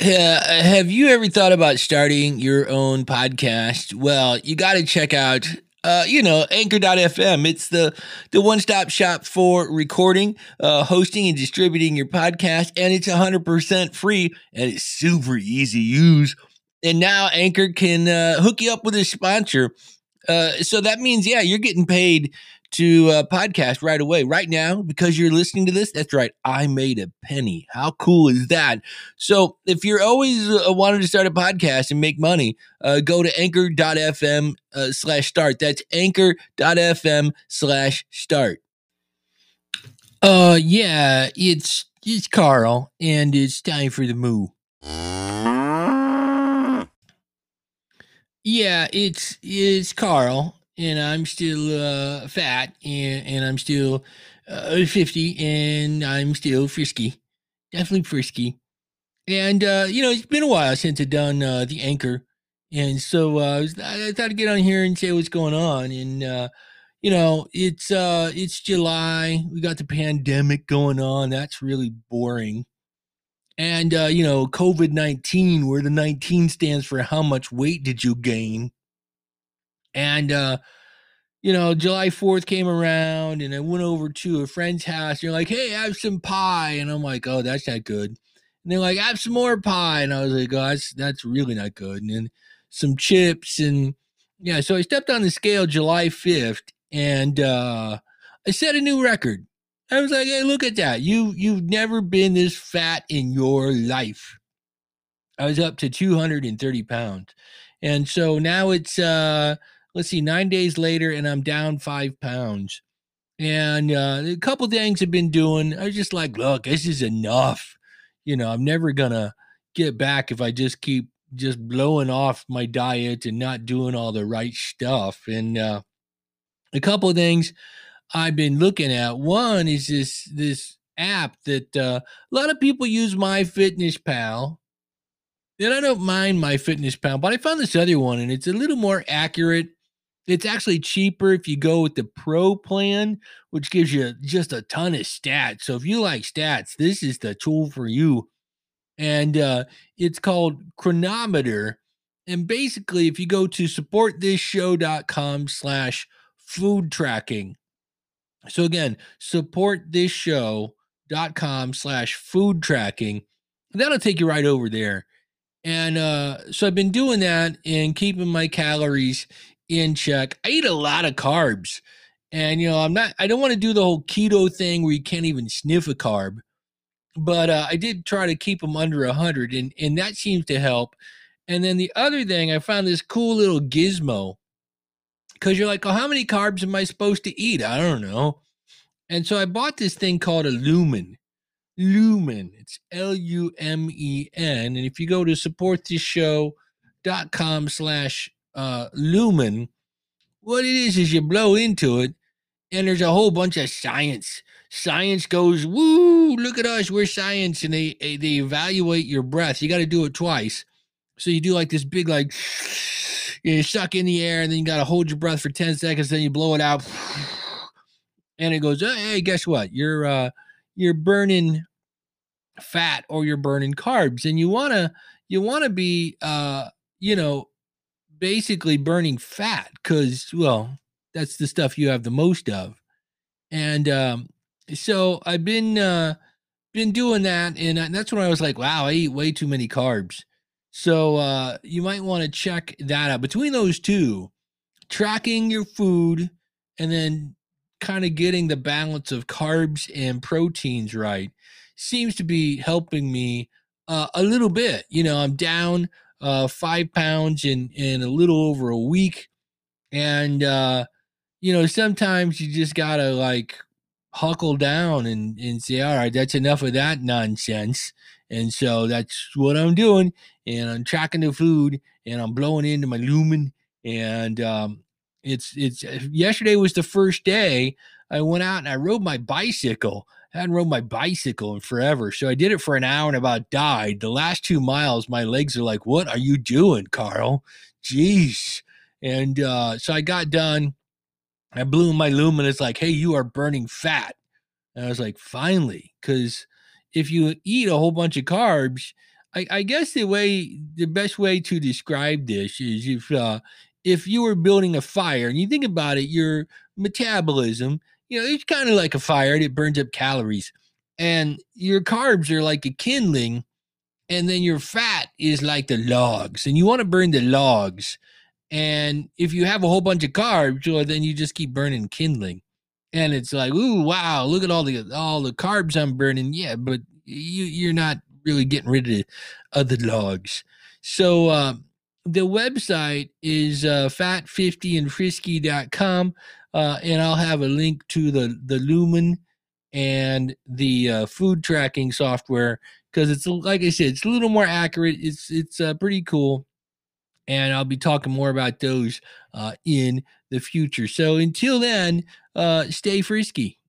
Uh, have you ever thought about starting your own podcast? Well, you got to check out uh, you know, anchor.fm. It's the, the one stop shop for recording, uh, hosting, and distributing your podcast. And it's 100% free and it's super easy to use. And now Anchor can uh, hook you up with a sponsor. Uh, so that means, yeah, you're getting paid to uh, podcast right away, right now, because you're listening to this. That's right. I made a penny. How cool is that? So if you're always uh, wanting to start a podcast and make money, uh, go to anchor.fm uh, slash start. That's anchor.fm slash start. Uh, yeah, it's, it's Carl, and it's time for the moo. Yeah, it's it's Carl, and I'm still uh, fat, and, and I'm still uh, 50, and I'm still frisky, definitely frisky. And uh, you know, it's been a while since I've done uh, the anchor, and so uh, I, was, I thought I'd get on here and say what's going on. And uh, you know, it's uh, it's July. We got the pandemic going on. That's really boring. And uh, you know, COVID nineteen, where the nineteen stands for how much weight did you gain? And uh, you know, July 4th came around and I went over to a friend's house. You're like, hey, have some pie. And I'm like, oh, that's not good. And they're like, have some more pie. And I was like, oh, that's, that's really not good. And then some chips. And yeah, so I stepped on the scale July 5th and uh, I set a new record. I was like, hey, look at that. You, you've never been this fat in your life. I was up to 230 pounds. And so now it's, uh, let's see, nine days later, and I'm down five pounds. And uh, a couple things I've been doing. I was just like, look, this is enough. You know, I'm never gonna get back if I just keep just blowing off my diet and not doing all the right stuff. And uh, a couple things I've been looking at. One is this this app that uh, a lot of people use My Fitness Pal. And I don't mind My Fitness Pal, but I found this other one and it's a little more accurate it's actually cheaper if you go with the pro plan, which gives you just a ton of stats. So if you like stats, this is the tool for you. And uh, it's called Cronometer. And basically, if you go to supportthisshow.com slash food tracking. So again, support this supportthisshow.com slash food tracking. That'll take you right over there. And uh, so I've been doing that and keeping my calories in check. I eat a lot of carbs. And, you know, I'm not, I don't want to do the whole keto thing where you can't even sniff a carb, but uh, I did try to keep them under a 100, and, and that seems to help. And then the other thing, I found this cool little gizmo because you're like, oh, how many carbs am I supposed to eat? I don't know. And so I bought this thing called a lumen. Lumen. It's L U M E N. And if you go to supportthisshow.com slash uh, lumen, what it is is you blow into it, and there's a whole bunch of science. Science goes, woo! Look at us, we're science, and they eh, they evaluate your breath. You got to do it twice. So you do like this big like, you suck in the air, and then you got to hold your breath for ten seconds, then you blow it out, and it goes, hey, guess what? You're uh, you're burning fat or you're burning carbs, and you wanna you wanna be uh, you know basically burning fat because, well, that's the stuff you have the most of. And um, so I've been uh, been doing that, and that's when I was like, wow, I eat way too many carbs. So uh, you might want to check that out. Between those two, tracking your food and then kind of getting the balance of carbs and proteins right seems to be helping me uh, a little bit. You know, I'm down uh, five pounds in in a little over a week, and uh, you know sometimes you just gotta like huckle down and and say, all right, that's enough of that nonsense. And so that's what I'm doing, and I'm tracking the food, and I'm blowing into my lumen, and um, it's it's yesterday was the first day I went out and I rode my bicycle I hadn't rode my bicycle in forever. So I did it for an hour and about died. The last two miles, my legs are like, What are you doing, Carl? Jeez. And uh, so I got done. I blew my lumen. It's like, Hey, you are burning fat. And I was like, Finally. Because if you eat a whole bunch of carbs, I, I guess the way the best way to describe this is if uh, if you were building a fire and you think about it, your metabolism, you know, it's kind of like a fire that burns up calories, and your carbs are like a kindling, and then your fat is like the logs, and you want to burn the logs. And if you have a whole bunch of carbs, then you just keep burning kindling, and it's like, ooh, wow, look at all the all the carbs I'm burning. Yeah, but you you're not really getting rid of, the logs. So uh, the website is uh, fat50andfrisky.com, uh, and I'll have a link to the, the Lumen and the uh, food tracking software because it's like I said, it's a little more accurate. It's it's uh, pretty cool, and I'll be talking more about those uh, in the future. So until then, uh, stay frisky.